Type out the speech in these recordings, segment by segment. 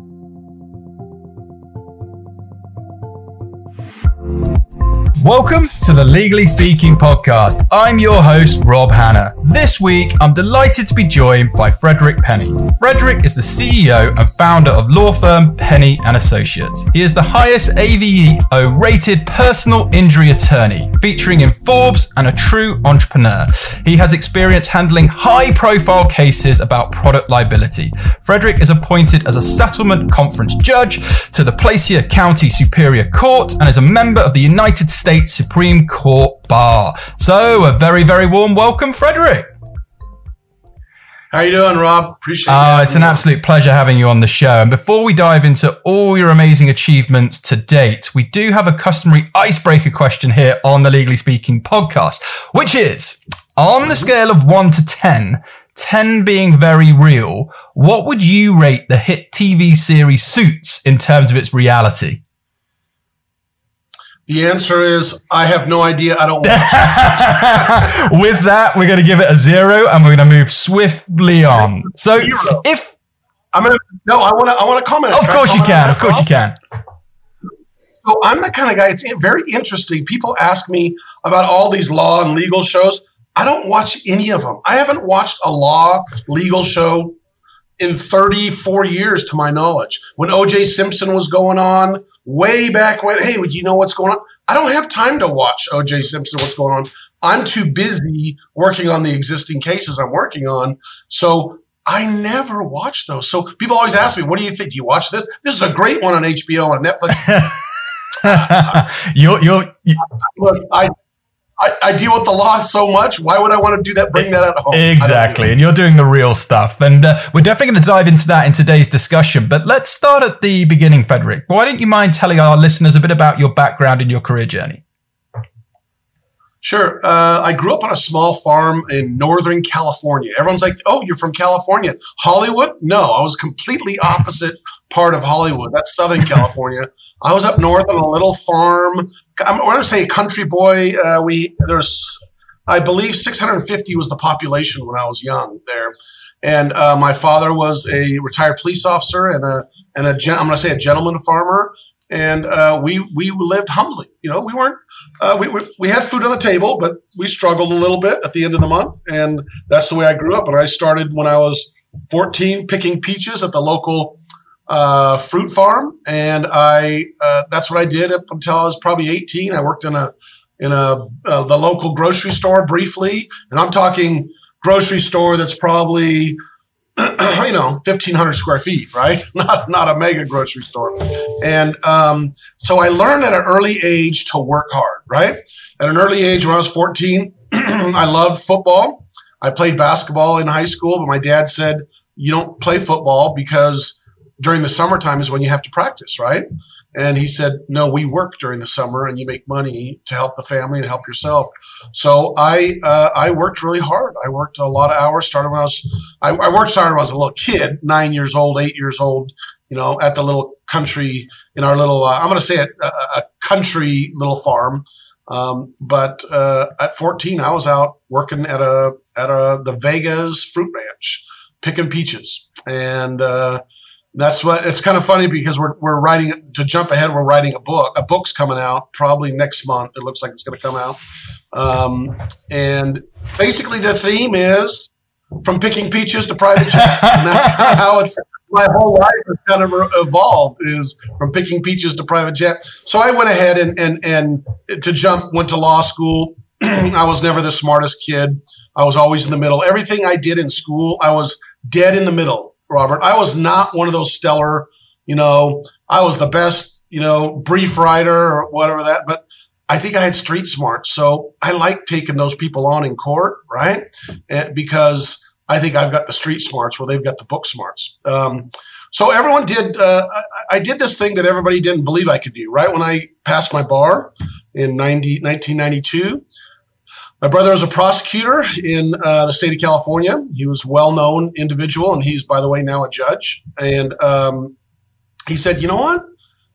thank you. Welcome to the Legally Speaking podcast. I'm your host, Rob Hanna. This week, I'm delighted to be joined by Frederick Penney. Frederick is the CEO and founder of law firm Penney and Associates. He is the highest Avvo rated personal injury attorney, featuring in Forbes and a true entrepreneur. He has experience handling high profile cases about product liability. Frederick is appointed as a settlement conference judge to the Placer County Superior Court and is a member of the United States States Supreme Court Bar. So, a very, very warm welcome, Frederick. How you doing, Rob? Appreciate it. Uh, it's an absolute pleasure having you on the show. And before we dive into all your amazing achievements to date, we do have a customary icebreaker question here on the Legally Speaking podcast, which is on the scale of one to 10, 10 being very real, what would you rate the hit TV series Suits in terms of its reality? The answer is I have no idea. I don't watch. With that, we're going to give it a zero, and we're going to move swiftly on. So, zero. if I'm going to no, I want to I want to comment. Of course you can. Of course you can. So I'm the kind of guy. It's very interesting. People ask me about all these law and legal shows. I don't watch any of them. I haven't watched a law legal show in 34 years, to my knowledge. When O.J. Simpson was going on, way back when, hey, would you know what's going on? I don't have time to watch OJ Simpson, what's going on. I'm too busy working on the existing cases I'm working on. So I never watch those. So people always ask me, what do you think? Do you watch this? This is a great one on HBO and Netflix. you're, you're, you- Look, I, I, I, deal with the law so much. Why would I want to do that? Bring that at home. Exactly. And you're doing the real stuff. And uh, we're definitely going to dive into that in today's discussion. But let's start at the beginning, Frederick. Why don't you mind telling our listeners a bit about your background and your career journey? Sure. Uh, I grew up on a small farm in Northern California. Everyone's like, oh, you're from California. Hollywood? No, I was completely opposite part of Hollywood. That's Southern California. I was up north on a little farm I'm going to say country boy. Uh, we there's I believe 650 was the population when I was young there, and uh, my father was a retired police officer and a and a gen- I'm going to say a gentleman farmer, and uh, we we lived humbly. You know, we weren't uh, we, we we had food on the table, but we struggled a little bit at the end of the month, and that's the way I grew up. And I started when I was 14 picking peaches at the local uh, fruit farm, and I uh, that's what I did up until I was probably 18. I worked in a in a uh, the local grocery store briefly, and I'm talking grocery store that's probably you know 1500 square feet, right? Not not a mega grocery store. And um, so I learned at an early age to work hard, right? At an early age, when I was 14, I loved football. I played basketball in high school, but my dad said you don't play football because during the summertime is when you have to practice, right? And he said, no, we work during the summer and you make money to help the family and help yourself. So I, uh, I worked really hard. I worked a lot of hours, started when I was, I, I worked started when I was a little kid, nine years old, eight years old, you know, at the little country in our little, uh, I'm going to say it, a, a, country little farm. Um, but, uh, at 14, I was out working at a, at a, the Vegas fruit ranch, picking peaches. And, uh, that's what it's kind of funny because we're, we're writing to jump ahead we're writing a book a book's coming out probably next month it looks like it's going to come out. Um, and basically the theme is from picking peaches to private jets and that's kind of how it's my whole life has kind of evolved is from picking peaches to private jet. So i went ahead and and and to jump went to law school. I was never the smartest kid. I was always in the middle. Everything i did in school i was dead in the middle Robert. I was not one of those stellar, you know, I was the best, you know, brief writer or whatever that, but I think I had street smarts. So I like taking those people on in court, right? And because I think I've got the street smarts where they've got the book smarts. Um, so everyone did, uh, I, I, did this thing that everybody didn't believe I could do, right? When I passed my bar in 90, 1992, my brother is a prosecutor in uh, the state of California. He was a well-known individual, and he's, by the way, now a judge. And um, he said, "You know what?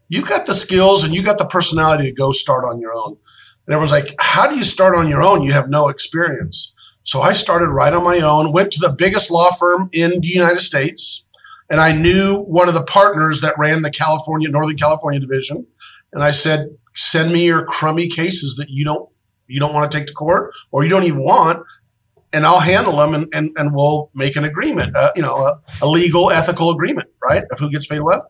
You've got the skills and you got the personality to go start on your own." And everyone's like, "How do you start on your own? You have no experience." So I started right on my own. Went to the biggest law firm in the United States, and I knew one of the partners that ran the California Northern California division, and I said, "Send me your crummy cases that you don't you don't want to take to court or you don't even want." And I'll handle them, and, and, and we'll make an agreement, uh, you know, a, a legal, ethical agreement, right? Of who gets paid what.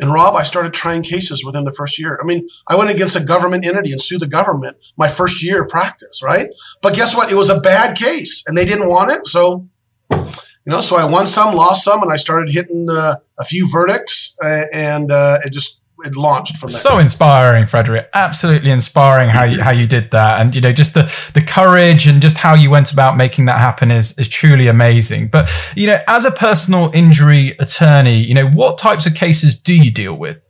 And Rob, I started trying cases within the first year. I mean, I went against a government entity and sued the government my first year of practice, right? But guess what? It was a bad case and they didn't want it. So, you know, so I won some, lost some, and I started hitting uh, a few verdicts uh, and uh, it just it launched from that. So inspiring, Frederick. Absolutely inspiring how you how you did that, and you know just the the courage and just how you went about making that happen is is truly amazing. But you know, as a personal injury attorney, you know what types of cases do you deal with?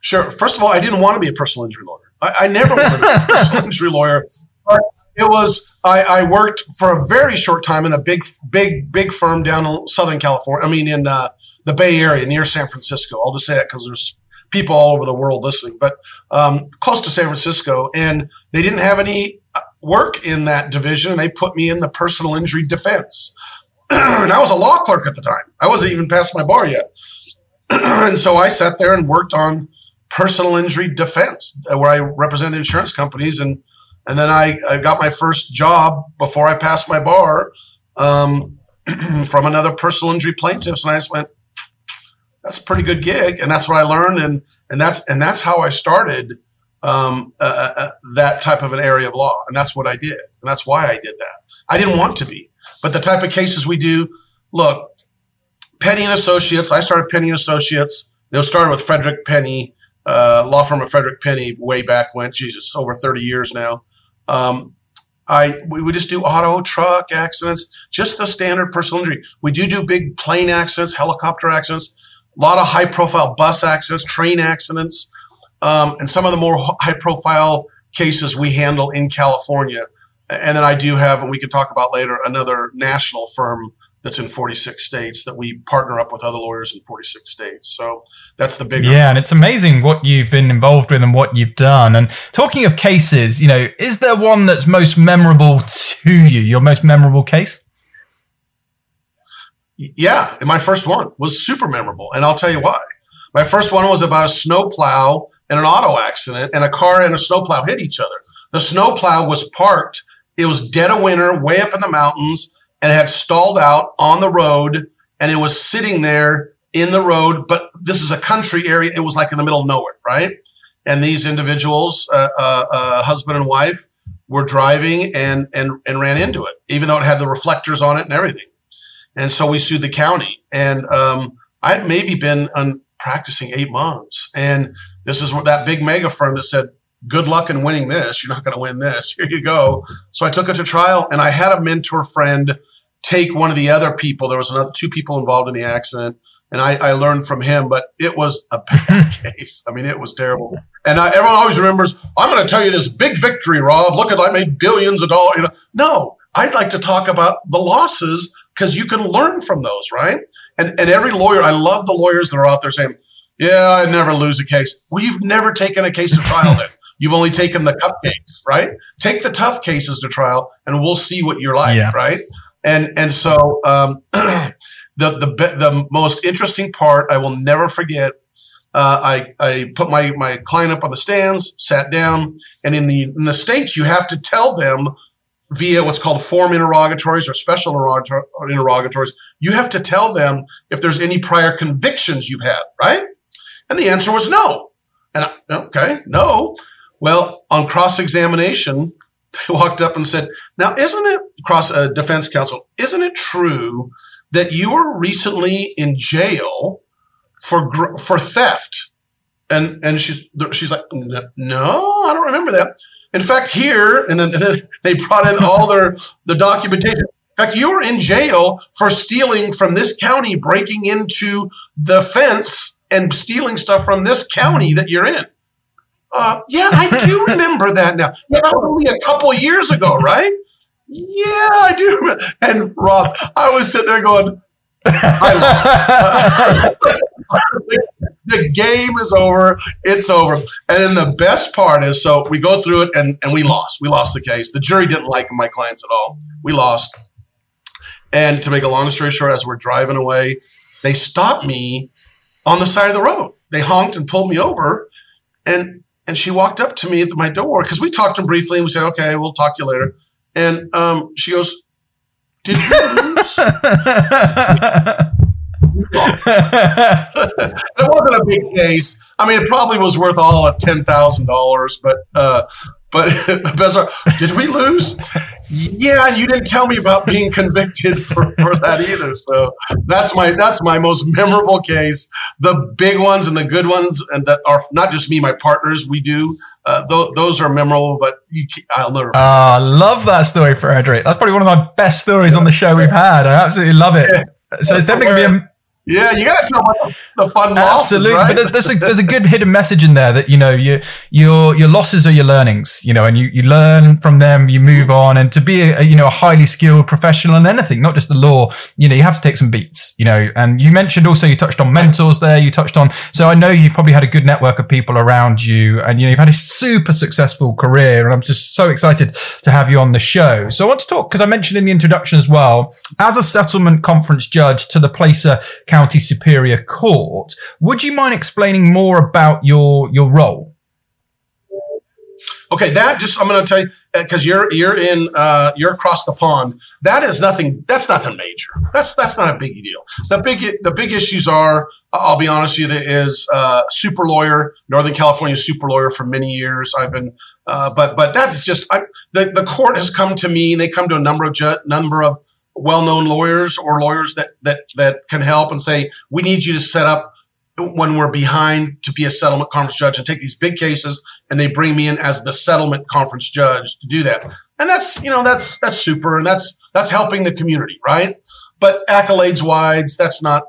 Sure. First of all, I didn't want to be a personal injury lawyer. I, I never wanted to be a personal injury lawyer. But it was I, I, worked for a very short time in a big, big, big firm down in Southern California. I mean, in uh, the Bay Area near San Francisco. I'll just say that because there's people all over the world listening, but um, close to San Francisco, and they didn't have any uh, work in that division. And they put me in the personal injury defense, and I was a law clerk at the time. I wasn't even past my bar yet, and so I sat there and worked on personal injury defense, uh, where I represented insurance companies, and and then I, I got my first job before I passed my bar um, from another personal injury plaintiffs, and I just went that's a pretty good gig, and that's what I learned, and and that's and that's how I started um, uh, uh, uh, that type of an area of law, and that's what I did, and that's why I did that. I didn't want to be, but the type of cases we do, look, Penney and Associates. I started Penney and Associates. You know, started with Frederick Penney, uh, law firm of Frederick Penney, way back when. Jesus, over thirty years now. Um, I we, we just do auto, truck accidents, just the standard personal injury. We do do big plane accidents, helicopter accidents a lot of high profile bus accidents, train accidents, um, and some of the more high profile cases we handle in California. And then I do have, and we can talk about later, another national firm that's in 46 states that we partner up with other lawyers in 46 states. So that's the big. Yeah, and it's amazing what you've been involved with and what you've done. And talking of cases, you know, is there one that's most memorable to you? Your most memorable case? Yeah, my first one was super memorable, and I'll tell you why. My first one was about a snowplow and an auto accident, and a car and a snowplow hit each other. The snowplow was parked. It was dead of winter, way up in the mountains, and had stalled out on the road, and it was sitting there in the road. But this is a country area; it was like in the middle of nowhere, right? And these individuals, uh, uh, uh, husband and wife, were driving and and and ran into it, even though it had the reflectors on it and everything. And so we sued the county. And um, I had maybe been un- practicing eight months. And this is what that big mega firm that said, good luck in winning this. You're not going to win this. Here you go. So I took it to trial and I had a mentor friend take one of the other people. There was another two people involved in the accident. And I, I learned from him, but it was a bad case. I mean, it was terrible. And I, everyone always remembers, I'm going to tell you this big victory, Rob. Look at, I made billions of dollars. You know, no, I'd like to talk about the losses because you can learn from those, right? And and every lawyer, I love the lawyers that are out there saying, "Yeah, I never lose a case." Well, you've never taken a case to trial then. You've only taken the cupcakes, right? Take the tough cases to trial, and we'll see what you're like, yeah. right? And and so um, the the the most interesting part I will never forget. Uh, I, I put my, my client up on the stands, sat down, and in the in the states you have to tell them via what's called form interrogatories or special interrogatories, you have to tell them if there's any prior convictions you've had, right? And the answer was no. And I, okay, no. Well, on cross examination, they walked up and said, "Now, isn't it cross uh, defense counsel? Isn't it true that you were recently in jail for for theft?" And and she's she's like, "No, I don't remember that." In fact, here, and then, and then they brought in all their the documentation. In fact, you were in jail for stealing from this county, breaking into the fence and stealing stuff from this county that you're in. Uh, yeah, I do remember that now. Yeah, that was only a couple years ago, right? Yeah, I do. Remember. And Rob, I was sitting there going, I the game is over. It's over. And then the best part is so we go through it and, and we lost. We lost the case. The jury didn't like my clients at all. We lost. And to make a long story short, as we're driving away, they stopped me on the side of the road. They honked and pulled me over, and and she walked up to me at my door because we talked to them briefly and we said, "Okay, we'll talk to you later." And um, she goes, "Did you lose?" it wasn't a big case. I mean, it probably was worth all of ten thousand dollars, but uh, but Bezar, did we lose? yeah, and you didn't tell me about being convicted for, for that either. So that's my that's my most memorable case. The big ones and the good ones, and that are not just me, my partners. We do uh, th- those are memorable, but you, I'll never. Ah, uh, love that story, Frederick. That's probably one of my best stories on the show we've had. I absolutely love it. So it's definitely going to be a yeah, you got to tell about the fun losses, Absolutely, right? but there's, there's, a, there's a good hidden message in there that you know your your your losses are your learnings, you know, and you, you learn from them, you move on, and to be a, a, you know a highly skilled professional in anything, not just the law, you know, you have to take some beats, you know. And you mentioned also you touched on mentors there, you touched on, so I know you probably had a good network of people around you, and you know you've had a super successful career, and I'm just so excited to have you on the show. So I want to talk because I mentioned in the introduction as well, as a settlement conference judge to the Placer County Superior Court. Would you mind explaining more about your your role? Okay, that just I'm going to tell you because you're you're in uh, you're across the pond. That is nothing. That's nothing major. That's that's not a big deal. The big the big issues are. I'll be honest with you. That is uh, super lawyer, Northern California super lawyer for many years. I've been, uh, but but that's just I, the the court has come to me. They come to a number of ju- number of well-known lawyers or lawyers that that that can help and say we need you to set up when we're behind to be a settlement conference judge and take these big cases and they bring me in as the settlement conference judge to do that. And that's you know that's that's super and that's that's helping the community right? But accolades wise that's not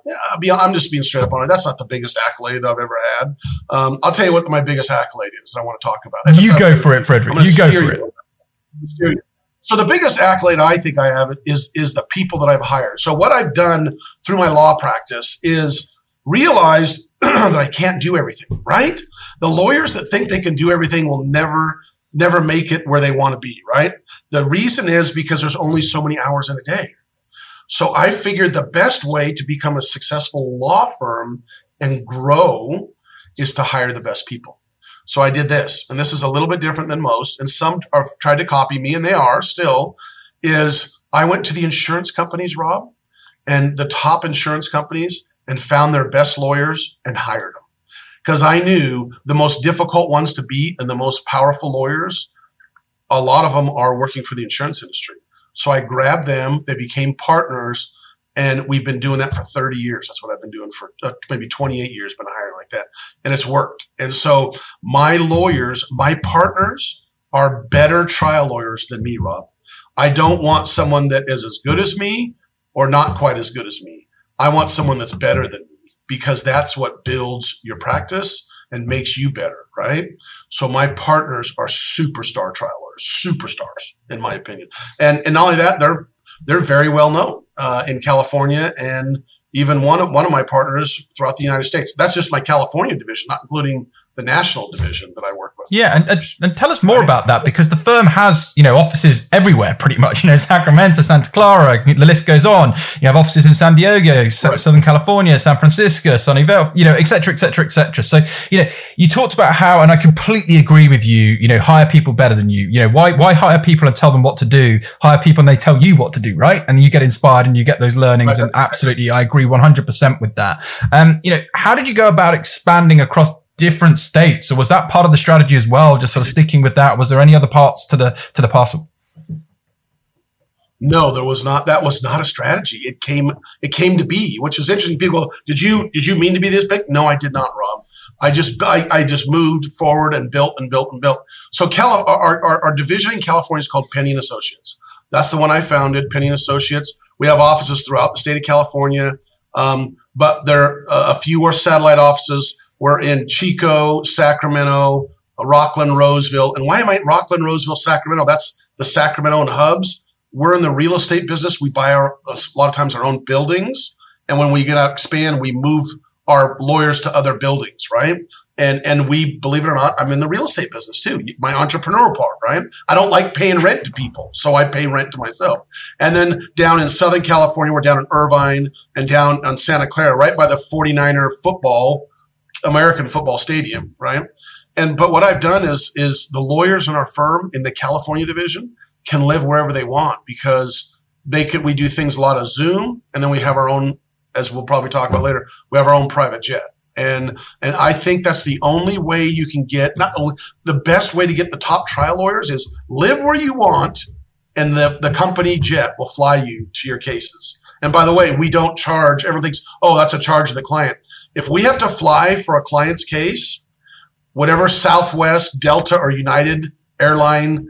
i'm just being straight up on it. That's not the biggest accolade i've ever had. Um, i'll tell you what my biggest accolade is that i want to talk about. You go for it frederick. You go for it so the biggest accolade I think I have is is the people that I've hired. So what I've done through my law practice is realized that I can't do everything, right? The lawyers that think they can do everything will never never make it where they want to be, right? The reason is because there's only so many hours in a day. So I figured the best way to become a successful law firm and grow is to hire the best people. So I did this, and this is a little bit different than most, and some have tried to copy me, and they are still. Is I went to the insurance companies, Rob, and the top insurance companies, and found their best lawyers and hired them because I knew the most difficult ones to beat and the most powerful lawyers. A lot of them are working for the insurance industry. So I grabbed them. They became partners and we've been doing that for 30 years. That's what I've been doing for uh, maybe 28 years, been hiring like that. And it's worked. And so my lawyers, my partners are better trial lawyers than me, Rob. I don't want someone that is as good as me or not quite as good as me. I want someone that's better than me because that's what builds your practice and makes you better, right? So my partners are superstar trial lawyers, superstars, in my opinion. And and not only that, they're they're very well known uh, in California and even one of one of my partners throughout the United States. That's just my California division, not including the national division that I work with. Yeah, and, and, and tell us more right. about that because the firm has you know offices everywhere, pretty much. You know, Sacramento, Santa Clara, the list goes on. You have offices in San Diego, right. Southern California, San Francisco, Sunnyvale, you know, et cetera, et cetera, et cetera. So you know, you talked about how, and I completely agree with you. You know, hire people better than you. You know, why why hire people and tell them what to do? Hire people and they tell you what to do, right? And you get inspired and you get those learnings. Right. And absolutely, I agree one hundred percent with that. Um, you know, how did you go about expanding across different states. So was that part of the strategy as well? Just sort of sticking with that. Was there any other parts to the to the parcel? No, there was not. That was not a strategy. It came. It came to be, which is interesting. People, did you did you mean to be this big? No, I did not, Rob. I just I, I just moved forward and built and built and built. So Cal, our, our, our division in California is called Penney and Associates. That's the one I founded, Penney and Associates. We have offices throughout the state of California, um, but there uh, a few are satellite offices. We're in Chico, Sacramento, Rocklin, Roseville. And why am I in Rocklin, Roseville, Sacramento? That's the Sacramento and hubs. We're in the real estate business. We buy our, a lot of times our own buildings. And when we get out expand, we move our lawyers to other buildings, right? and and we believe it or not, I'm in the real estate business too. My entrepreneurial part, right? I don't like paying rent to people, so I pay rent to myself. And then down in Southern California, we're down in Irvine and down on Santa Clara, right by the 49er football, American football stadium, right? And but what I've done is is the lawyers in our firm in the California division can live wherever they want because they could we do things a lot of Zoom and then we have our own as we'll probably talk about later, we have our own private jet. And and I think that's the only way you can get not only the best way to get the top trial lawyers is live where you want and the, the company jet will fly you to your cases. And by the way, we don't charge everything's oh, that's a charge to the client. If we have to fly for a client's case, whatever Southwest, Delta, or United airline,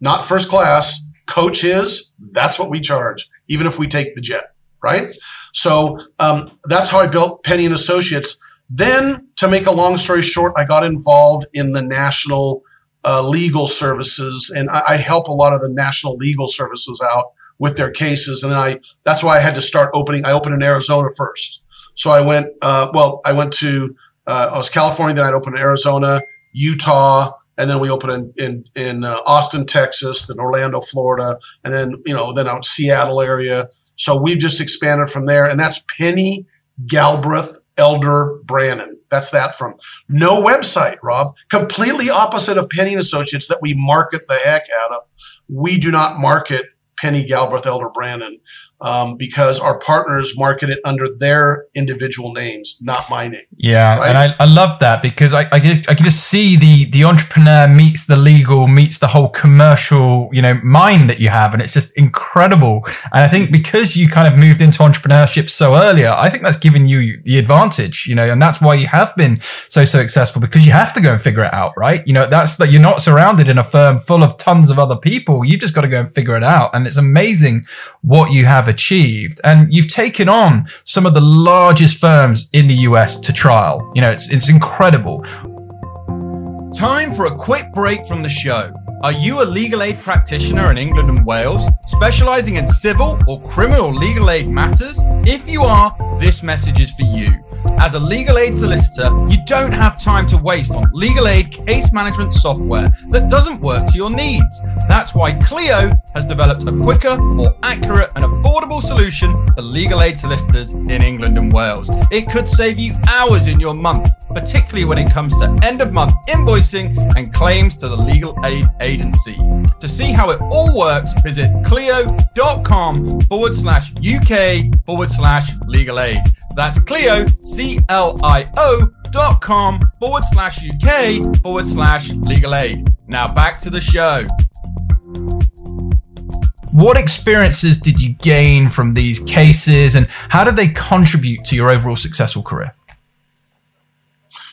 not first class, coach is, that's what we charge, even if we take the jet, right? So um, that's how I built Penney and Associates. Then, to make a long story short, I got involved in the national uh, legal services, and I, I, help a lot of the national legal services out with their cases. And then I that's why I had to start opening. I opened in Arizona first, so I went. Uh, well, I went to uh, I was California, then I'd open in Arizona, Utah, and then we opened in in, in uh, Austin, Texas, then Orlando, Florida, and then you know then out Seattle area. So we've just expanded from there, and that's Penney Galbraith Elder Brannon. That's that from no website, Rob. Completely opposite of Penney and Associates that we market the heck out of. We do not market Penney Galbraith Elder Brannon um, because our partners market it under their individual names, not my name. Yeah, right? and I, I love that because I I, just, I can just see the the entrepreneur meets the legal meets the whole commercial you know mind that you have, and it's just incredible. And I think because you kind of moved into entrepreneurship so earlier, I think that's given you the advantage, you know, and that's why you have been so so successful because you have to go and figure it out, right? You know, that's that you're not surrounded in a firm full of tons of other people. You've just got to go and figure it out, and it's amazing what you have achieved. And you've taken on some of the largest firms in the US to trial. You know, it's, it's incredible. Time for a quick break from the show. Are you a legal aid practitioner in England and Wales, specializing in civil or criminal legal aid matters? If you are, this message is for you. As a legal aid solicitor, you don't have time to waste on legal aid case management software that doesn't work to your needs. That's why Clio has developed a quicker, more accurate, and affordable solution for legal aid solicitors in England and Wales. It could save you hours in your month, particularly when it comes to end of month invoicing and claims to the legal aid agency. To see how it all works, visit clio.com forward slash UK forward slash legal aid. That's Clio, C L I O dot com forward slash UK forward slash legal aid. Now back to the show. What experiences did you gain from these cases and how did they contribute to your overall successful career?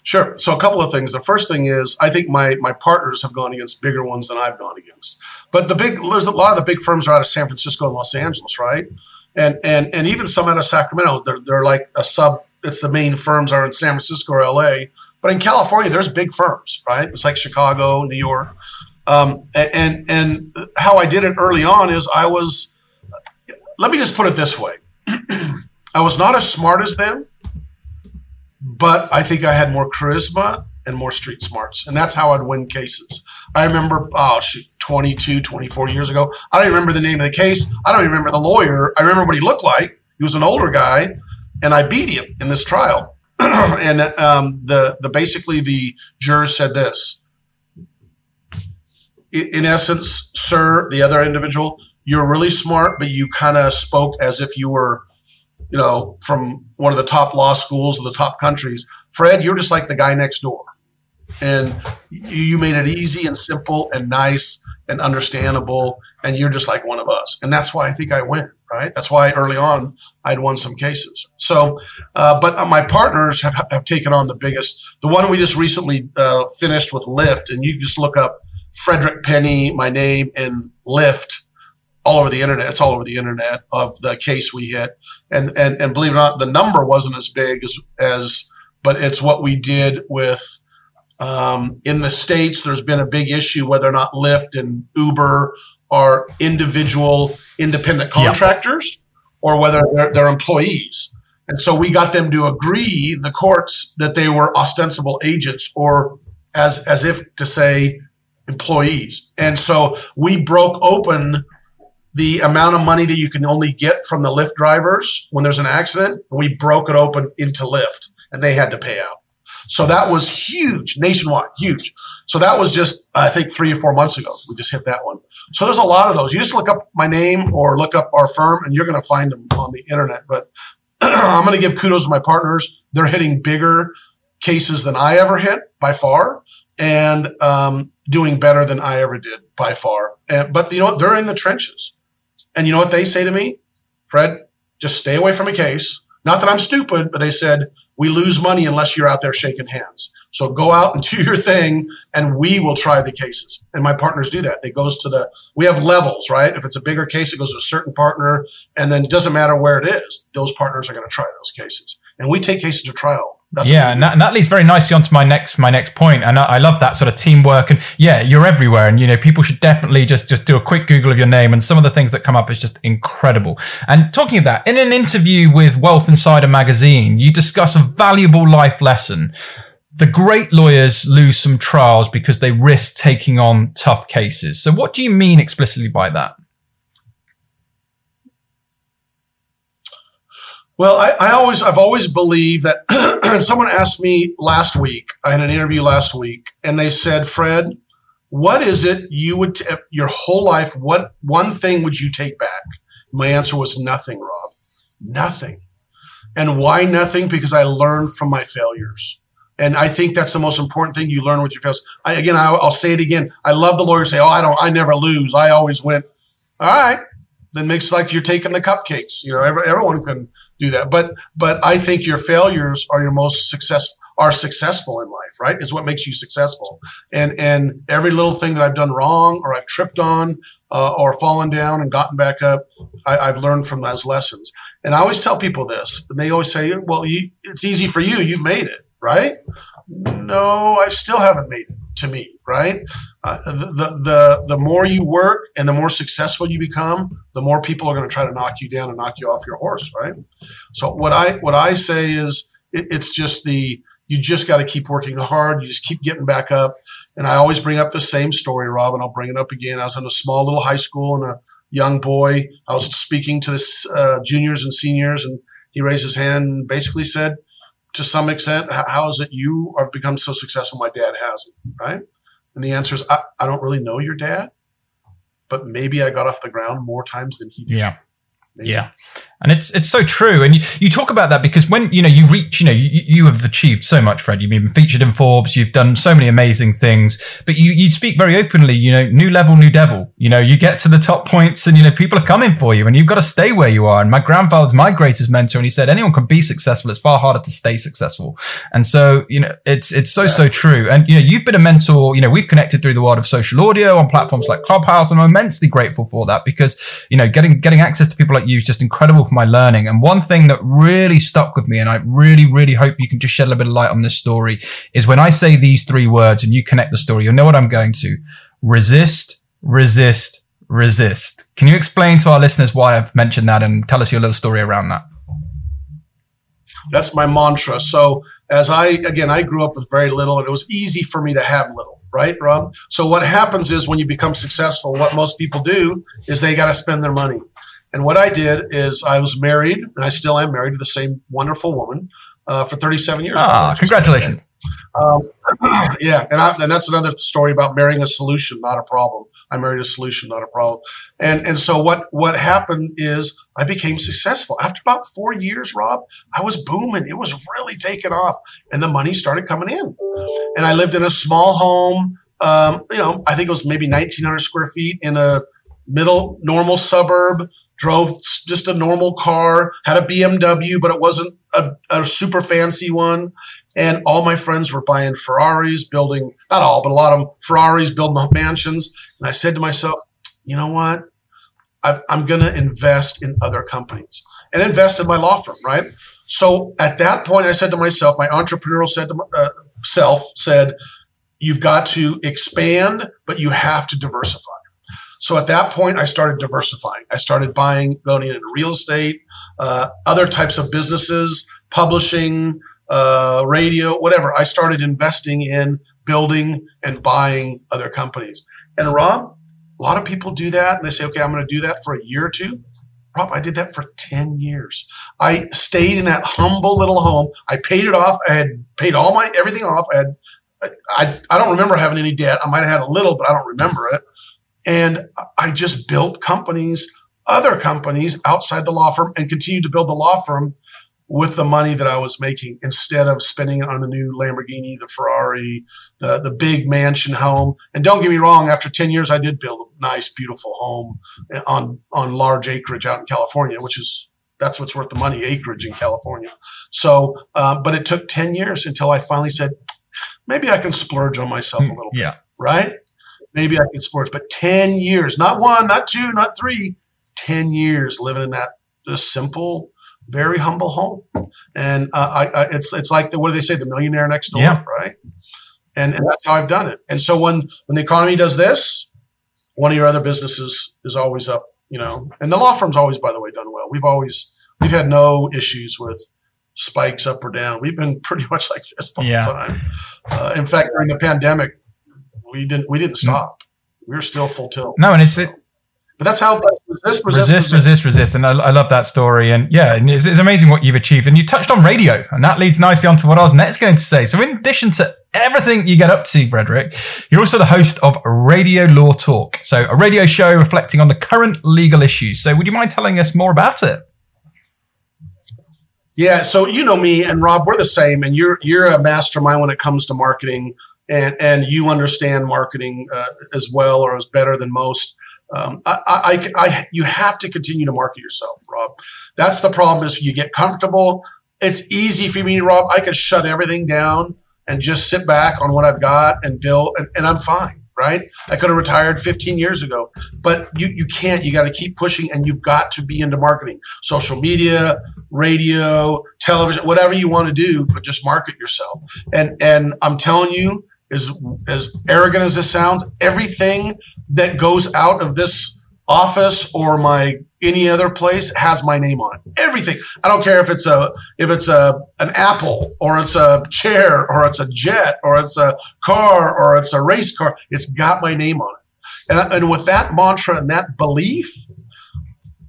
Sure. So a couple of things. The first thing is I think my my partners have gone against bigger ones than I've gone against. But the big there's a lot of the big firms are out of San Francisco and Los Angeles, right? And and and even some out of Sacramento. They're they're like a sub. It's the main firms are in San Francisco or LA. But in California, there's big firms, right? It's like Chicago, New York. Um, and and how I did it early on is I was. Let me just put it this way. I was not as smart as them, but I think I had more charisma and more street smarts. And that's how I'd win cases. I remember, oh, shoot, 22, 24 years ago. I don't even remember the name of the case. I don't even remember the lawyer. I remember what he looked like. He was an older guy, and I beat him in this trial. and um, the, the basically the jurors said this. In essence, sir, the other individual, you're really smart, but you kind of spoke as if you were you know, from one of the top law schools of the top countries. Fred, you're just like the guy next door. And you made it easy and simple and nice and understandable. And you're just like one of us. And that's why I think I win, right? That's why early on I'd won some cases. So, uh, but my partners have, have taken on the biggest. The one we just recently uh, finished with Lyft, and you just look up Frederick Penney, my name, and Lyft all over the internet. It's all over the internet of the case we hit, and and and believe it or not, the number wasn't as big as as, but it's what we did with. Um, in the states, there's been a big issue whether or not Lyft and Uber are individual independent contractors yep. or whether they're, they're employees. And so we got them to agree, the courts, that they were ostensible agents or as, as if to say employees. And so we broke open the amount of money that you can only get from the Lyft drivers when there's an accident. We broke it open into Lyft and they had to pay out. So that was huge, nationwide, huge. So that was just, I think, three or four months ago. We just hit that one. So there's a lot of those. You just look up my name or look up our firm, and you're going to find them on the internet. But I'm going to give kudos to my partners. They're hitting bigger cases than I ever hit by far, and um, doing better than I ever did by far. And, but you know what? They're in the trenches. And you know what they say to me? Fred, just stay away from a case. Not that I'm stupid, but they said, we lose money unless you're out there shaking hands. So go out and do your thing and we will try the cases. And my partners do that. It goes to the, we have levels, right? If it's a bigger case, it goes to a certain partner and then it doesn't matter where it is. Those partners are going to try those cases. And we take cases to trial that's yeah, and that, and that, leads very nicely onto my next my next point, and I, I, love that sort of teamwork. And yeah, you're everywhere, and you know people should definitely just just do a quick Google of your name, and some of the things that come up is just incredible. And talking of that, in an interview with Wealth Insider magazine, you discuss a valuable life lesson. The great lawyers lose some trials because they risk taking on tough cases. So, what do you mean explicitly by that? Well, I, I, always, I've always believed that someone asked me last week, I had an interview last week, and they said, Fred, what is it you would, t- your whole life, what one thing would you take back? My answer was nothing, Rob. Nothing. And why nothing? Because I learned from my failures. And I think that's the most important thing you learn with your failures. I, again, I, will say it again. I love the lawyers say, "Oh, I don't, I never lose. I always win." All right, then makes like you're taking the cupcakes. You know, every, everyone can do that. But but I think your failures are your most success are successful in life, right? Is what makes you successful. And and every little thing that I've done wrong or I've tripped on uh, or fallen down and gotten back up, I, have learned from those lessons. And I always tell people this, and they always say, "Well, you, it's easy for you. You've made it, right?" No, I still haven't made it to me, right? Uh, the, the, the more you work and the more successful you become, the more people are going to try to knock you down and knock you off your horse, right? So what I what I say is it, it's just the you just got to keep working hard. You just keep getting back up. And I always bring up the same story, Rob, and I'll bring it up again. I was in a small little high school and a young boy. I was speaking to the uh, juniors and seniors, and he raised his hand and basically said, to some extent, how is it you have become so successful? My dad hasn't, right? And the answer is, I, I don't really know your dad, but maybe I got off the ground more times than he did. Yeah. Yeah. And it's it's so true. And you, you talk about that because when you know you reach you know you, you have achieved so much fred. You've been featured in forbes. You've done so many amazing things. But you you speak very openly you know new level new devil. You know you get to the top points and you know people are coming for you and you've got to stay where you are. And my grandfather's my greatest mentor and he said anyone can be successful. It's far harder to stay successful. And so you know it's it's so so true. And you know you've been a mentor you know we've connected through the world of social audio on platforms like clubhouse. And i'm immensely grateful for that because you know getting getting access to people like is just incredible for my learning. And one thing that really stuck with me, and I really, really hope you can just shed a bit of light on this story, is when I say these three words and you connect the story, you'll know what I'm going to. Resist, resist, resist. Can you explain to our listeners why I've mentioned that and tell us your little story around that? That's my mantra. So as I, again, I grew up with very little and it was easy for me to have little right, Rob? So what happens is when you become successful, what most people do is they got to spend their money. And what I did is I was married, and I still am married to the same wonderful woman uh, for 37 years. Ah, congratulations. Um, yeah, and, I, and that's another story about marrying a solution, not a problem. I married a solution, not a problem. And and so what what happened is I became successful after about four years. Rob, I was booming. It was really taking off, and the money started coming in. And I lived in a small home. Um, you know, I think it was maybe 1,900 square feet in a middle normal suburb drove just a normal car, had a BMW, but it wasn't a, a, super fancy one. And all my friends were buying Ferraris, building, not all, but a lot of Ferraris, building mansions. And I said to myself, you know what? I, I'm going to invest in other companies and invest in my law firm, right? So at that point, I said to myself, my entrepreneurial said to uh, self said, you've got to expand, but you have to diversify. So at that point, I started diversifying. I started buying, going into real estate, uh, other types of businesses, publishing, uh, radio, whatever. I started investing in building and buying other companies. And Rob, a lot of people do that and they say, okay, I'm going to do that for a year or two. Rob, I did that for 10 years. I stayed in that humble little home. I paid it off. I had paid all my everything off. I had I, I don't remember having any debt. I might have had a little, but I don't remember it. And I just built companies, other companies outside the law firm and continued to build the law firm with the money that I was making instead of spending it on the new Lamborghini, the Ferrari, the, the big mansion home. And don't get me wrong, after 10 years, I did build a nice, beautiful home on, on large acreage out in California, which is, that's what's worth the money, acreage in California. So, uh, but it took 10 years until I finally said, maybe I can splurge on myself a little yeah. bit, right? Maybe I can sports, but 10 years, not one, not two, not three, 10 years living in that, this simple, very humble home. And uh, I, I, it's it's like the what do they say, the millionaire next door, yeah. right? And, and that's how I've done it. And so when when the economy does this, one of your other businesses is always up, you know. And the law firm's always, by the way, done well. We've always we've had no issues with spikes up or down. We've been pretty much like this the yeah. whole time. Uh, in fact, during the pandemic, we didn't we didn't mm. stop. We were still full tilt. No, and it's it, but that's how resist, resist, resist, resist, resist. And I, I, love that story. And yeah, it's, it's, amazing what you've achieved. And you touched on radio, and that leads nicely onto what I was next going to say. So, in addition to everything you get up to, Frederick, you're also the host of Radio Law Talk. So, a radio show reflecting on the current legal issues. So, would you mind telling us more about it? Yeah, so you know me and Rob, we're the same, and you're you're a mastermind when it comes to marketing, and and you understand marketing uh, as well or as better than most. Um, I, I, I, you have to continue to market yourself, Rob. That's the problem is you get comfortable. It's easy for me, Rob. I could shut everything down and just sit back on what I've got and build, and, and I'm fine, right? I could have retired 15 years ago, but you, you can't. You got to keep pushing and you've got to be into marketing, social media, radio, television, whatever you want to do, but just market yourself. And, and I'm telling you, as as arrogant as this sounds, everything that goes out of this office or my any other place has my name on it. Everything. I don't care if it's a if it's a an apple or it's a chair or it's a jet or it's a car or it's a race car. It's got my name on it. And, and with that mantra and that belief,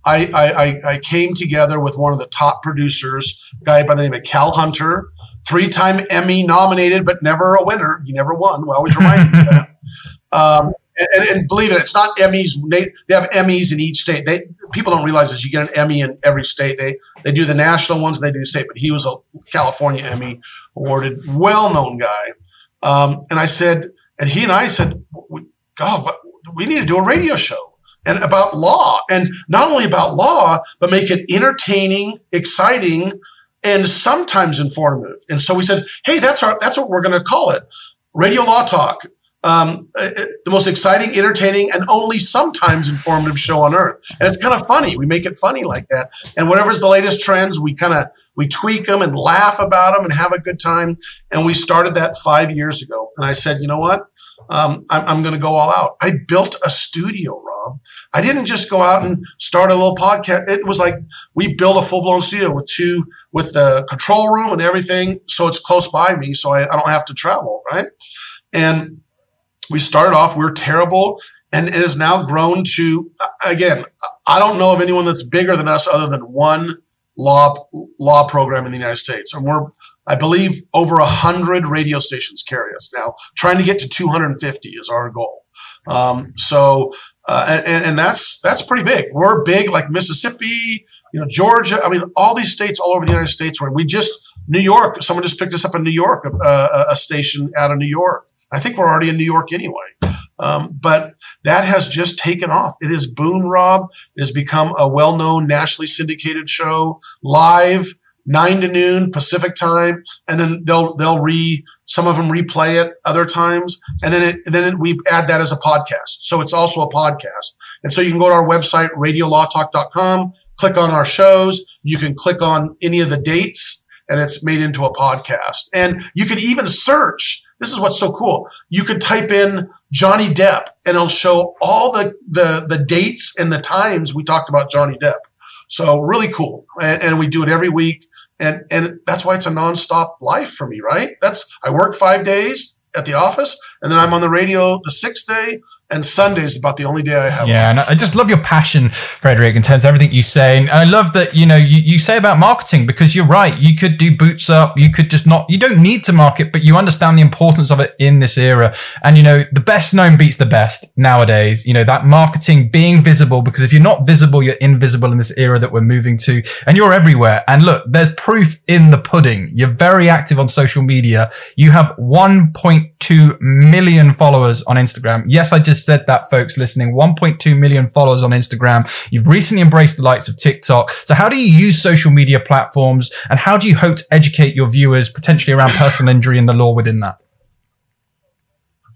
I, I, I came together with one of the top producers, guy by the name of Cal Hunter, three time Emmy nominated, but never a winner. You never won. We always remind you that. Um, and, and, believe it, it's not Emmys. They, they have Emmys in each state. They people don't realize this. You get an Emmy in every state. They they do the national ones. They do state. But he was a California Emmy awarded, well known guy. Um, and I said, and he and I said, God, we need to do a radio show and about law, and not only about law, but make it entertaining, exciting, and sometimes informative. And so we said, hey, that's our that's what we're going to call it, Radio Law Talk. Um, uh, uh, the most exciting, entertaining, and only sometimes informative show on earth. And it's kind of funny. We make it funny like that. And whatever's the latest trends, we kind of we tweak them and laugh about them and have a good time. And we started that five years ago. And I said, you know what? Um, I'm, I'm going to go all out. I built a studio, Rob. I didn't just go out and start a little podcast. It was like we built a full blown studio with two, with the control room and everything. So it's close by me. So I, I don't have to travel. Right. And we started off, we were terrible. And it has now grown to, again, I don't know of anyone that's bigger than us other than one law law program in the United States. And we're I believe over 100 radio stations carry us now. Trying to get to 250 is our goal. Um, so, uh, and, and that's that's pretty big. We're big like Mississippi, you know, Georgia. I mean, all these states all over the United States. Where we just New York. Someone just picked us up in New York, uh, a station out of New York. I think we're already in New York anyway. Um, but that has just taken off. It is boom, Rob. It has become a well-known, nationally syndicated show, live nine to noon Pacific time, and then they'll they'll re some of them replay it other times, and then it and then it, we add that as a podcast. So it's also a podcast, and so you can go to our website radiolawtalk.com, click on our shows. You can click on any of the dates, and it's made into a podcast. And you can even search. This is what's so cool. You could type in Johnny Depp, and it'll show all the the the dates and the times we talked about Johnny Depp. So really cool, and, and we do it every week, and and that's why it's a nonstop life for me, right? That's I work five days at the office, and then I'm on the radio the sixth day, and Sunday is about the only day I have. Yeah, and I just love your passion, Frederick, in terms of everything you say. And I love that, you know, you, you say about marketing because you're right. You could do boots up. You could just not, you don't need to market, but you understand the importance of it in this era. And, you know, the best known beats the best nowadays. You know, that marketing being visible, because if you're not visible, you're invisible in this era that we're moving to and you're everywhere. And look, there's proof in the pudding. You're very active on social media. You have 1.2 million followers on Instagram. Yes, I just just said that, folks listening. 1.2 million followers on Instagram. You've recently embraced the likes of TikTok. So how do you use social media platforms and how do you hope to educate your viewers potentially around personal injury and the law within that?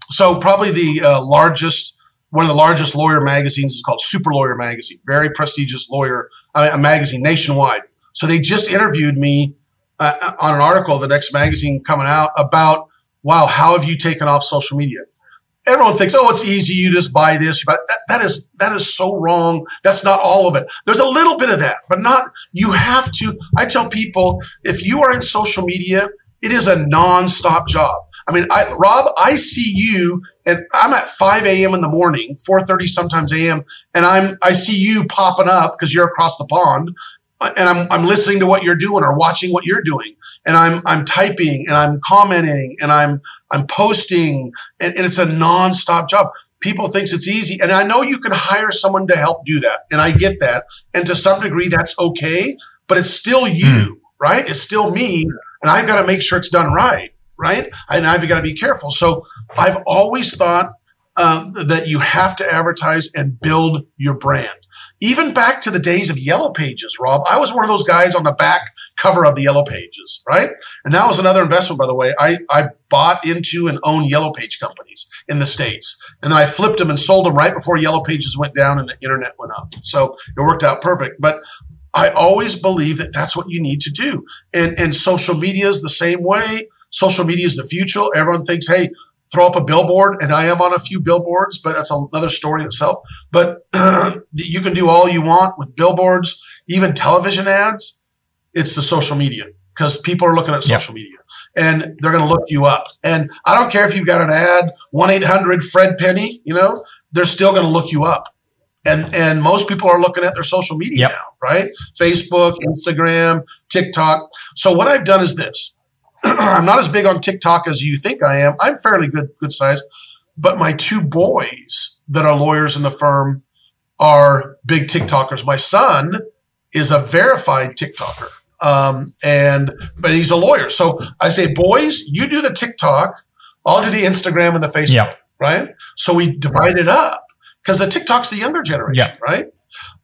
So probably the uh, largest, one of the largest lawyer magazines is called Super Lawyer Magazine, very prestigious lawyer uh, a magazine nationwide. So they just interviewed me uh, on an article, the next magazine coming out about, wow, how have you taken off social media? Everyone thinks, oh, it's easy. You just buy this. That, that is that is so wrong. That's not all of it. There's a little bit of that, but not. You have to. I tell people if you are in social media, it is a non-stop job. I mean, I, Rob, I see you, and I'm at 5 a.m. in the morning, 4:30 sometimes a.m., and I'm I see you popping up because you're across the pond, and I'm, I'm listening to what you're doing or watching what you're doing and I'm, I'm typing and I'm commenting and I'm, I'm posting and, and it's a nonstop job. People thinks it's easy. And I know you can hire someone to help do that. And I get that. And to some degree, that's okay, but it's still you, mm. right? It's still me. And I've got to make sure it's done right. Right. And I've got to be careful. So I've always thought um, that you have to advertise and build your brand even back to the days of yellow pages, Rob. I was one of those guys on the back cover of the yellow pages, right? And that was another investment, by the way. I, I bought into and owned yellow page companies in the States. And then I flipped them and sold them right before yellow pages went down and the internet went up. So it worked out perfect. But I always believe that that's what you need to do. And, and social media is the same way. Social media is the future. Everyone thinks, hey, throw up a billboard, and I am on a few billboards, but that's another story in itself. But you can do all you want with billboards, even television ads. It's the social media because people are looking at social yep. media and they're going to look you up. And I don't care if you've got an ad, 1 800 Fred Penney, you know, they're still going to look you up. And, and most people are looking at their social media yep. now, right? Facebook, Instagram, TikTok. So what I've done is this I'm not as big on TikTok as you think I am. I'm fairly good, good size, but my two boys that are lawyers in the firm are big TikTokers. My son is a verified TikToker. Um, and, but he's a lawyer. So I say, boys, you do the TikTok. I'll do the Instagram and the Facebook. Yep. Right. So we divide it up because the TikTok's the younger generation. Yep. Right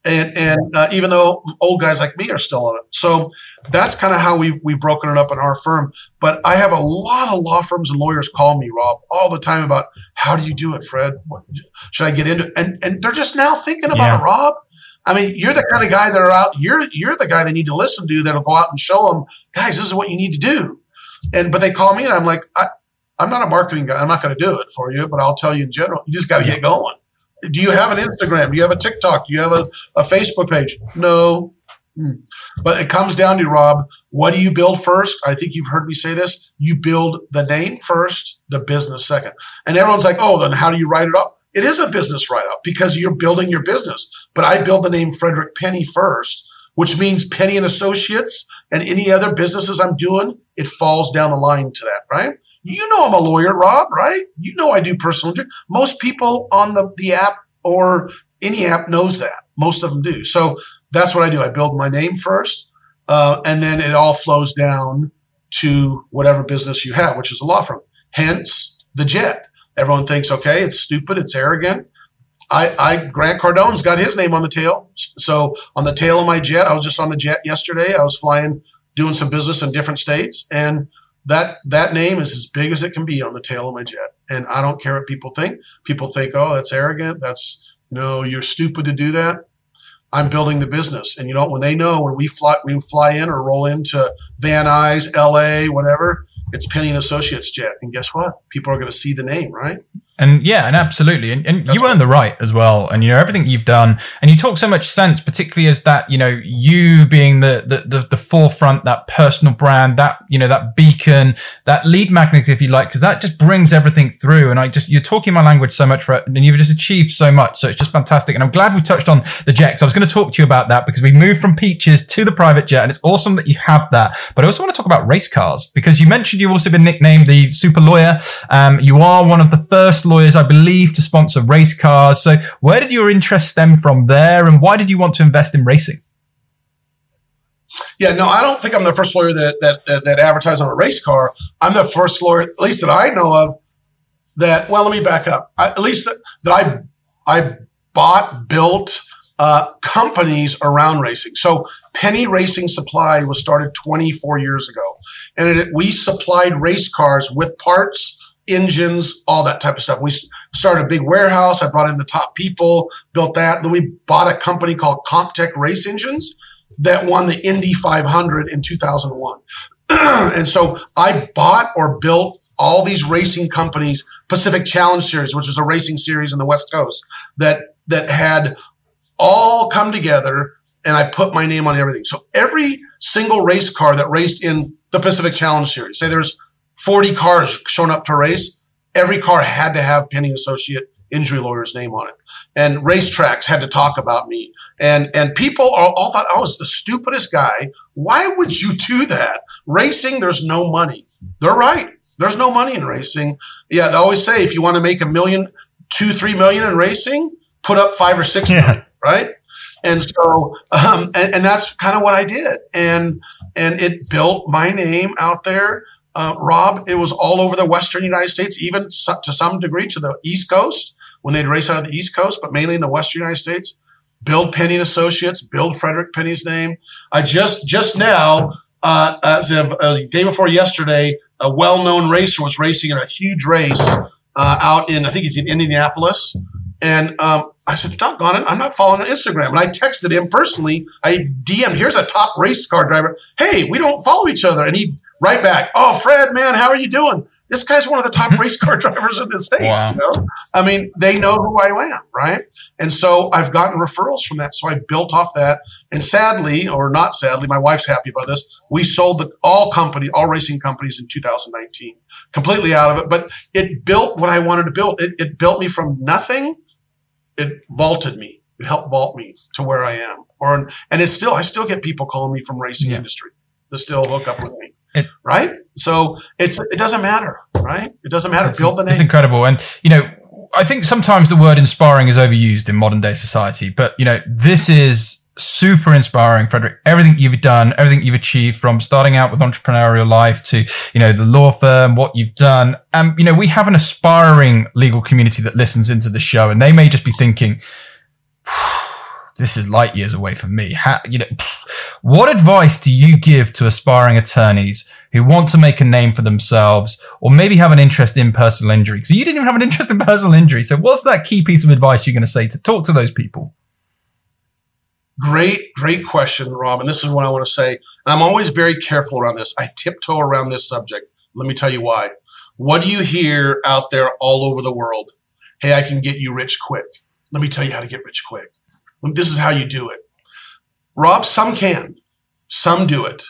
and and uh, even though old guys like me are still on it, so that's kind of how we we've broken it up in our firm. But I have a lot of law firms and lawyers call me, Rob, all the time about how do you do it, Fred? What, should I get into? It? And and they're just now thinking about yeah. it, Rob. I mean, you're the kind of guy that are out. You're you're the guy they need to listen to. That'll go out and show them, guys, this is what you need to do. And but they call me, and I'm like, I, I'm not a marketing guy. I'm not going to do it for you, but I'll tell you in general. You just got to yeah. get going. Do you have an Instagram? Do you have a TikTok? Do you have a, a Facebook page? No. Hmm. But it comes down to Rob, what do you build first? I think you've heard me say this. You build the name first, the business second. And everyone's like, oh, then how do you write it up? It is a business write up because you're building your business. But I build the name Frederick Penney first, which means Penney and Associates and any other businesses I'm doing, it falls down the line to that, right? You know I'm a lawyer, Rob, right? You know I do personal injury. Most people on the, the app or any app knows that. Most of them do. So that's what I do. I build my name first, uh, and then it all flows down to whatever business you have, which is a law firm. Hence the jet. Everyone thinks, okay, it's stupid, it's arrogant. I, I Grant Cardone's got his name on the tail. So on the tail of my jet, I was just on the jet yesterday. I was flying, doing some business in different states, and that that name is as big as it can be on the tail of my jet. And I don't care what people think. People think, oh, that's arrogant. That's no, you're stupid to do that. I'm building the business. And you know, when they know when we fly we fly in or roll into Van Nuys, LA, whatever, it's Penney and Associates jet. And guess what? People are going to see the name, right? And yeah, and absolutely. And, and you earn the right as well. And, you know, everything you've done and you talk so much sense, particularly as that, you know, you being the, the, the, the forefront, that personal brand, that, you know, that beacon, that lead magnet, if you like, because that just brings everything through. And I just, you're talking my language so much for it and you've just achieved so much. So it's just fantastic. And I'm glad we touched on the jets. I was going to talk to you about that because we moved from peaches to the private jet and it's awesome that you have that. But I also want to talk about race cars because you mentioned you've also been nicknamed the super lawyer. Um, you are one of the first lawyers, I believe, to sponsor race cars. So where did your interest stem from there, and why did you want to invest in racing? Yeah, no, I don't think I'm the first lawyer that that that, advertised on a race car. I'm the first lawyer, at least that I know of, that. Well, let me back up. I, at least that, that I I bought, built uh, companies around racing. So Penney Racing Supply was started 24 years ago, and it, we supplied race cars with parts engines, all that type of stuff. We started a big warehouse. I brought in the top people, built that. Then we bought a company called Comptech Race Engines that won the Indy 500 in 2001. and so I bought or built all these racing companies, Pacific Challenge Series, which is a racing series in the West Coast that that had all come together and I put my name on everything. So every single race car that raced in the Pacific Challenge Series, say there's 40 cars shown up to race, every car had to have Penney Associate injury lawyer's name on it. And racetracks had to talk about me. And and people all, all thought I was the stupidest guy. Why would you do that? Racing, there's no money. They're right. There's no money in racing. Yeah, they always say if you want to make a million, two, three million in racing, put up five or six yeah. million, right? And so, um, and, and that's kind of what I did. And and it built my name out there uh, Rob, it was all over the Western United States, even to some degree to the East Coast when they'd race out of the East Coast, but mainly in the Western United States. Build Penney and Associates, build Frederick Penney's name. I just just now, uh, as of uh, day before yesterday, a well-known racer was racing in a huge race uh, out in I think he's in Indianapolis, and um, I said, doggone it, I'm not following on Instagram. And I texted him personally. I DM, here's a top race car driver. Hey, we don't follow each other. And he right back. Oh, Fred, man, how are you doing? This guy's one of the top race car drivers in the state. Wow. You know? I mean, they know who I am, right? And so I've gotten referrals from that. So I built off that. And sadly, or not sadly, my wife's happy about this. We sold the, all company, all racing companies in 2019, completely out of it. But it built what I wanted to build. It, it built me from nothing. It vaulted me. It helped vault me to where I am. Or and it's still I still get people calling me from racing yeah. industry that still hook up with me. It, right? So it's it doesn't matter, right? It doesn't matter. Build the name. It's incredible, and you know, I think sometimes the word inspiring is overused in modern day society, but you know, this is super inspiring, Frederick. Everything you've done, everything you've achieved from starting out with entrepreneurial life to, you know, the law firm, what you've done. And, um, you know, we have an aspiring legal community that listens into the show and they may just be thinking, this is light years away from me. How, you know, what advice do you give to aspiring attorneys who want to make a name for themselves or maybe have an interest in personal injury? So you didn't even have an interest in personal injury. So what's that key piece of advice you're going to say to talk to those people? Great, great question, Rob. And this is what I want to say. And I'm always very careful around this. I tiptoe around this subject. Let me tell you why. What do you hear out there all over the world? Hey, I can get you rich quick. Let me tell you how to get rich quick. This is how you do it. Rob, some can, some do it.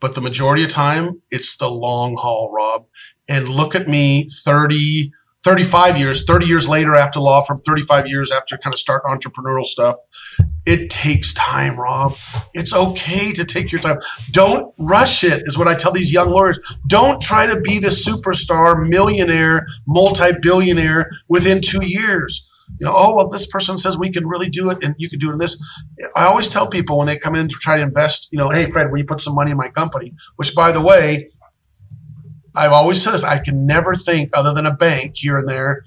But the majority of time, it's the long haul, Rob. And look at me 30, 35 years, 30 years later after law from 35 years after kind of start entrepreneurial stuff. It takes time, Rob. It's okay to take your time. Don't rush it, is what I tell these young lawyers. Don't try to be the superstar, millionaire, multi billionaire within two years you know, oh, well, this person says we can really do it and you can do it in this. I always tell people when they come in to try to invest, you know, hey, Fred, will you put some money in my company? Which, by the way, I've always said this I can never think, other than a bank here and there,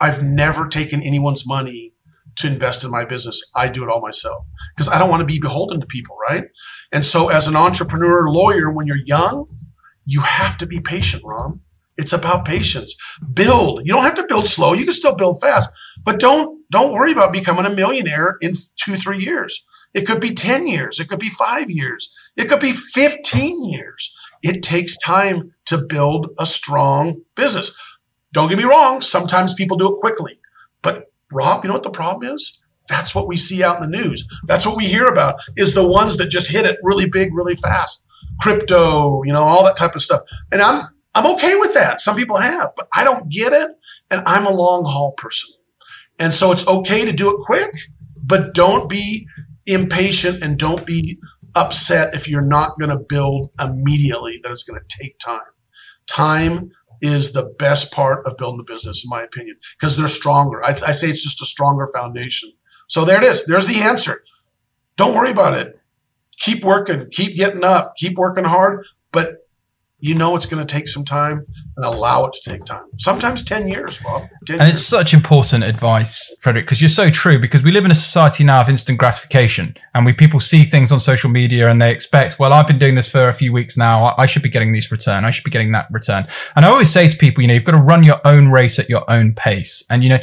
I've never taken anyone's money to invest in my business. I do it all myself because I don't want to be beholden to people, right? And so, as an entrepreneur lawyer, when you're young, you have to be patient, Ron. It's about patience. Build. You don't have to build slow. You can still build fast, but don't don't worry about becoming a millionaire in two three years. It could be ten years. It could be five years. It could be fifteen years. It takes time to build a strong business. Don't get me wrong, sometimes people do it quickly. But Rob, you know what the problem is? That's what we see out in the news. That's what we hear about is the ones that just hit it really big, really fast. Crypto, you know, all that type of stuff. And I'm I'm okay with that. Some people have, but I don't get it. And I'm a long haul person. And so it's okay to do it quick, but don't be impatient and don't be upset if you're not going to build immediately, that it's going to take time. Time is the best part of building a business, in my opinion, because they're stronger. I, I say it's just a stronger foundation. So there it is. There's the answer. Don't worry about it. Keep working, keep getting up, keep working hard, but you know it's going to take some time and allow it to take time. Sometimes 10 years, Bob. 10 and years. it's such important advice, Frederick, because you're so true. Because we live in a society now of instant gratification, and we people see things on social media and they expect, well, I've been doing this for a few weeks now. I, I should be getting this return. I should be getting that return. And I always say to people, you know, you've got to run your own race at your own pace, and you know,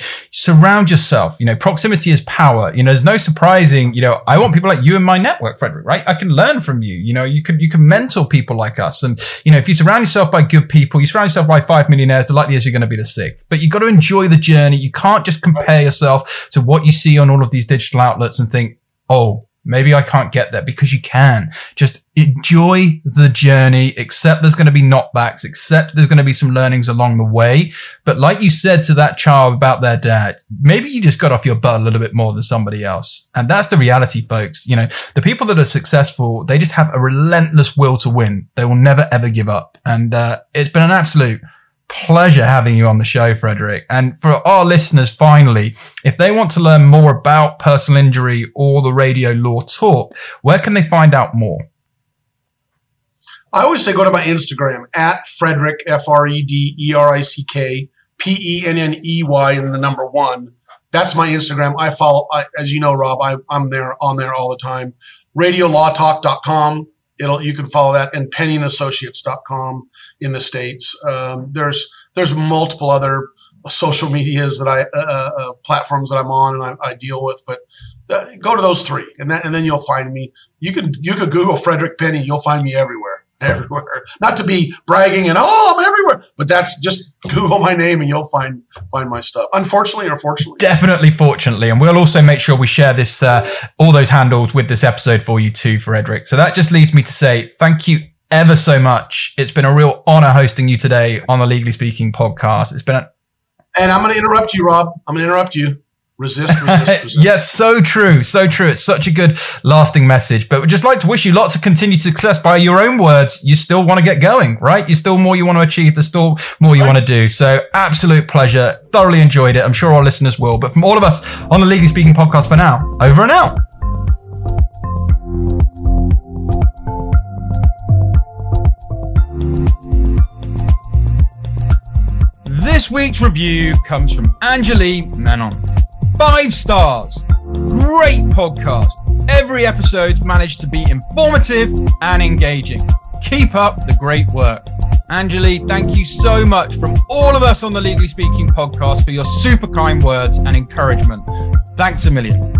surround yourself. You know, proximity is power. You know, there's no surprising. You know, I want people like you in my network, Frederick. Right? I can learn from you. You know, you can you can mentor people like us, and you know, if you surround yourself by good people, you surround yourself by five millionaires, the likely is you're going to be the sixth. But you've got to enjoy the journey. You can't just compare yourself to what you see on all of these digital outlets and think, oh, maybe I can't get there because you can. Just enjoy the journey, accept there's going to be knockbacks, accept there's going to be some learnings along the way. But like you said to that child about their dad, maybe you just got off your butt a little bit more than somebody else. And that's the reality, folks. You know, the people that are successful, they just have a relentless will to win. They will never ever give up. And, uh, it's been an absolute pleasure having you on the show, Frederick. And for our listeners, finally, if they want to learn more about personal injury or the radio law talk, where can they find out more? I always say go to my Instagram at Frederick F R E D E R I C K P E N N E Y and the number one. That's my Instagram. I follow, I, as you know, Rob. I, I'm there on there all the time. RadioLawTalk.com. It'll you can follow that and PenneyandAssociates.com in the states. Um, there's there's multiple other social medias that I uh, uh, platforms that I'm on and I, I deal with, but uh, go to those three and then and then you'll find me. You can you can Google Frederick Penney. You'll find me everywhere everywhere. Not to be bragging and oh, I'm everywhere, but that's just Google my name and you'll find find my stuff. Unfortunately or fortunately, definitely fortunately, and we'll also make sure we share this uh, all those handles with this episode for you too, Frederick. So that just leads me to say thank you ever so much. It's been a real honor hosting you today on the Legally Speaking podcast. It's been a and I'm going to interrupt you, Rob. I'm going to interrupt you. Resist, resist, resist. yes, so true, so true. It's such a good lasting message. But we'd just like to wish you lots of continued success. By your own words, you still want to get going, right? You still more you want to achieve. There's still more you right. want to do. So absolute pleasure. Thoroughly enjoyed it. I'm sure our listeners will. But from all of us on the Legally Speaking podcast for now, over and out. This week's review comes from Angelie Menon. Five stars. Great podcast. Every episode's managed to be informative and engaging. Keep up the great work. Angelie, thank you so much from all of us on the Legally Speaking podcast for your super kind words and encouragement. Thanks a million.